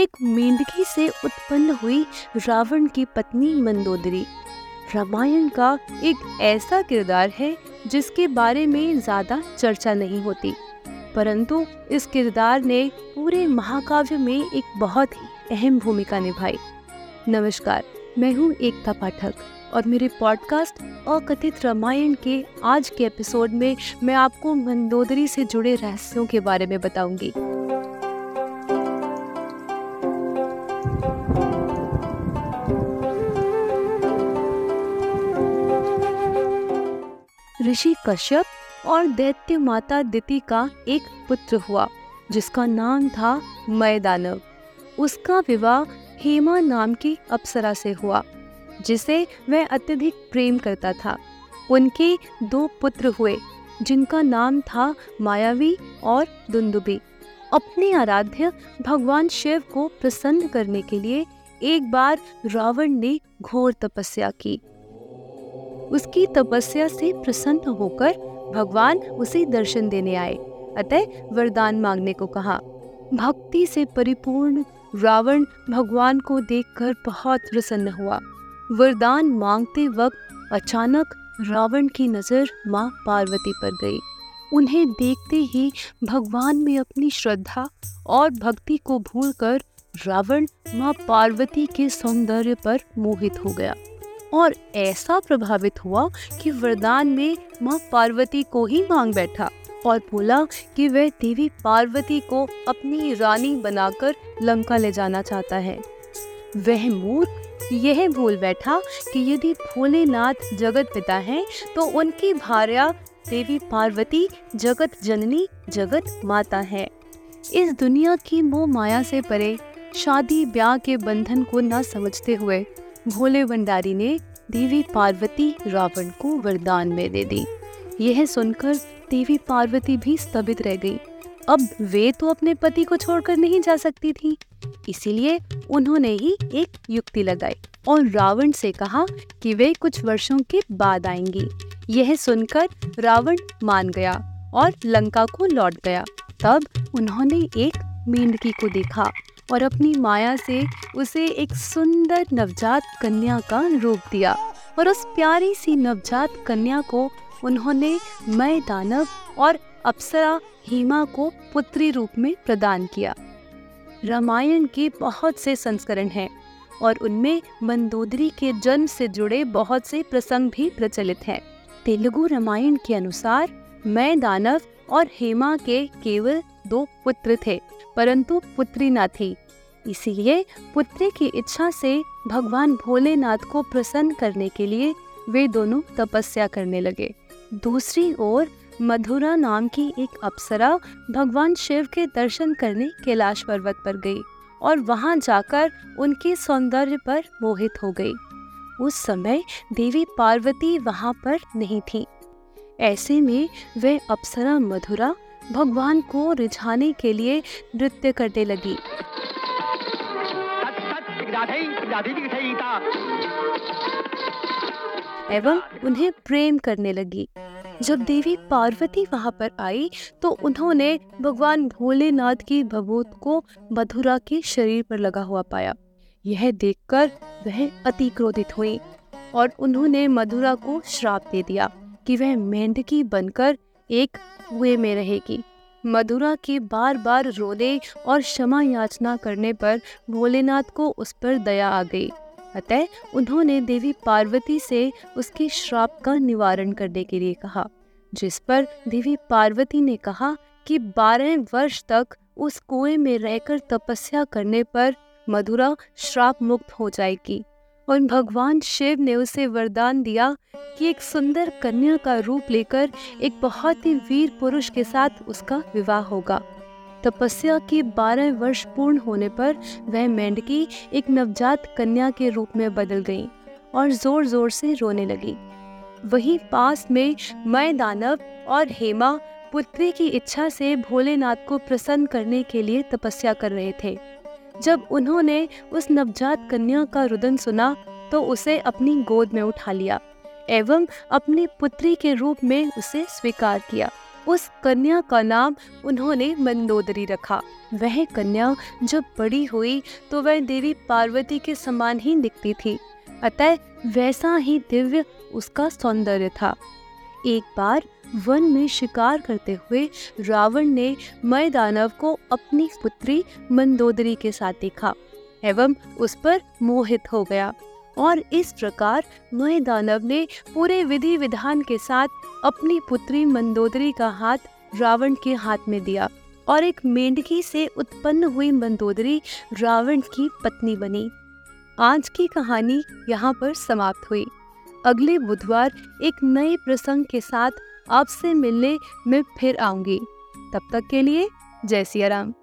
एक मेंढकी से उत्पन्न हुई रावण की पत्नी मंदोदरी। रामायण का एक ऐसा किरदार है जिसके बारे में ज़्यादा चर्चा नहीं होती, परंतु इस किरदार ने पूरे महाकाव्य में एक बहुत ही अहम भूमिका निभाई। नमस्कार, मैं हूँ एकता पाठक और मेरे पॉडकास्ट अकथित रामायण के आज के एपिसोड में मैं आपको मंदोदरी से जुड़े रहस्यों के बारे में बताऊँगी। ऋषि कश्यप और दैत्य माता दिति का एक पुत्र हुआ, जिसका नाम था मैदानव उसका विवाह हेमा नाम की अप्सरा से हुआ, जिसे वह अत्यधिक प्रेम करता था। उनके दो पुत्र हुए, जिनका नाम था मायावी और दुंदुबी। अपने आराध्य भगवान शिव को प्रसन्न करने के लिए एक बार रावण ने घोर तपस्या की। उसकी तपस्या से प्रसन्न होकर भगवान उसे दर्शन देने आए। अतः वरदान मांगने को कहा। भक्ति से परिपूर्ण रावण भगवान को देखकर बहुत प्रसन्न हुआ। वरदान मांगते वक्त अचानक रावण की नज़र माँ पार्वती पर गई। उन्हें देखते ही भगवान में अपनी श्रद्धा और भक्ति को भूलकर रावण माँ पार्वती के सौंदर्य पर मोहित हो गया। और ऐसा प्रभावित हुआ कि वरदान में माँ पार्वती को ही मांग बैठा और बोला कि वह देवी पार्वती को अपनी रानी बनाकर लंका ले जाना चाहता है। वह मूर्ख यह भूल बैठा कि यदि भोलेनाथ जगत पिता हैं तो उनकी भार्या देवी पार्वती जगत जननी, जगत माता है। इस दुनिया की मोह माया से परे शादी ब्याह के बंधन को न समझते हुए भोले भंडारी ने देवी पार्वती रावण को वरदान में दे दी। यह सुनकर देवी पार्वती भी स्तबित रह गई। अब वे तो अपने पति को छोड़कर नहीं जा सकती थी। इसीलिए उन्होंने ही एक युक्ति लगाई और रावण से कहा कि वे कुछ वर्षों के बाद आएँगी। यह सुनकर रावण मान गया और लंका को लौट गया। तब उन्होंने एक मेंढकी को देखा। और अपनी माया से उसे एक सुंदर नवजात कन्या का रूप दिया और उस प्यारी सी नवजात कन्या को उन्होंने मय दानव और अप्सरा हेमा को पुत्री रूप में प्रदान किया। रामायण के बहुत से संस्करण हैं और उनमें मंदोदरी के जन्म से जुड़े बहुत से प्रसंग भी प्रचलित हैं। तेलुगु रामायण के अनुसार मैं दानव और हेमा के केवल दो पुत्र थे, परंतु पुत्री न थी। इसीलिए पुत्री की इच्छा से भगवान भोलेनाथ को प्रसन्न करने के लिए वे दोनों तपस्या करने लगे। दूसरी ओर, मधुरा नाम की एक अप्सरा भगवान शिव के दर्शन करने कैलाश पर्वत पर गई और वहाँ जाकर उनके सौंदर्य पर मोहित हो गई। उस समय देवी पार्वती वहाँ पर नहीं थी। ऐसे में वह अप्सरा मधुरा भगवान को रिझाने के लिए नृत्य करने लगी। एवं उन्हें प्रेम करने लगी। जब देवी पार्वती वहाँ पर आई तो उन्होंने भगवान भोलेनाथ की भभूत को मधुरा के शरीर पर लगा हुआ पाया। यह देखकर वह अति क्रोधित हुई और उन्होंने मधुरा को श्राप दे दिया। कि वह मेंढकी बनकर एक कुएँ में रहेगी। मधुरा के बार बार रोने और क्षमा याचना करने पर भोलेनाथ को उस पर दया आ गई। अतः उन्होंने देवी पार्वती से उसके श्राप का निवारण करने के लिए कहा, जिस पर देवी पार्वती ने कहा कि बारह वर्ष तक उस कुएँ में रहकर तपस्या करने पर मधुरा श्राप मुक्त हो जाएगी। और भगवान शिव ने उसे वरदान दिया कि एक सुंदर कन्या का रूप लेकर एक बहुत ही वीर पुरुष के साथ उसका विवाह होगा। तपस्या के बारह वर्ष पूर्ण होने पर वह मेंढकी एक नवजात कन्या के रूप में बदल गई और ज़ोर ज़ोर से रोने लगी। वहीं पास में मय दानव और हेमा पुत्री की इच्छा से भोलेनाथ को प्रसन्न करने के लिए तपस्या कर रहे थे। जब उन्होंने उस नवजात कन्या का रुदन सुना तो उसे अपनी गोद में उठा लिया एवं अपनी पुत्री के रूप में उसे स्वीकार किया। उस कन्या का नाम उन्होंने मंदोदरी रखा। वह कन्या जब बड़ी हुई तो वह देवी पार्वती के समान ही दिखती थी। अतः वैसा ही दिव्य उसका सौंदर्य था। एक बार वन में शिकार करते हुए रावण ने मय दानव को अपनी पुत्री मंदोदरी के साथ देखा एवं उस पर मोहित हो गया और इस प्रकार मय दानव ने पूरे विधि विधान के साथ अपनी पुत्री मंदोदरी का हाथ रावण के हाथ में दिया और एक मेंढकी से उत्पन्न हुई मंदोदरी रावण की पत्नी बनी। आज की कहानी यहाँ पर समाप्त हुई। अगले बुधवार एक नए प्रसंग के साथ आपसे मिलने में फिर आऊँगी। तब तक के लिए जय सिया राम।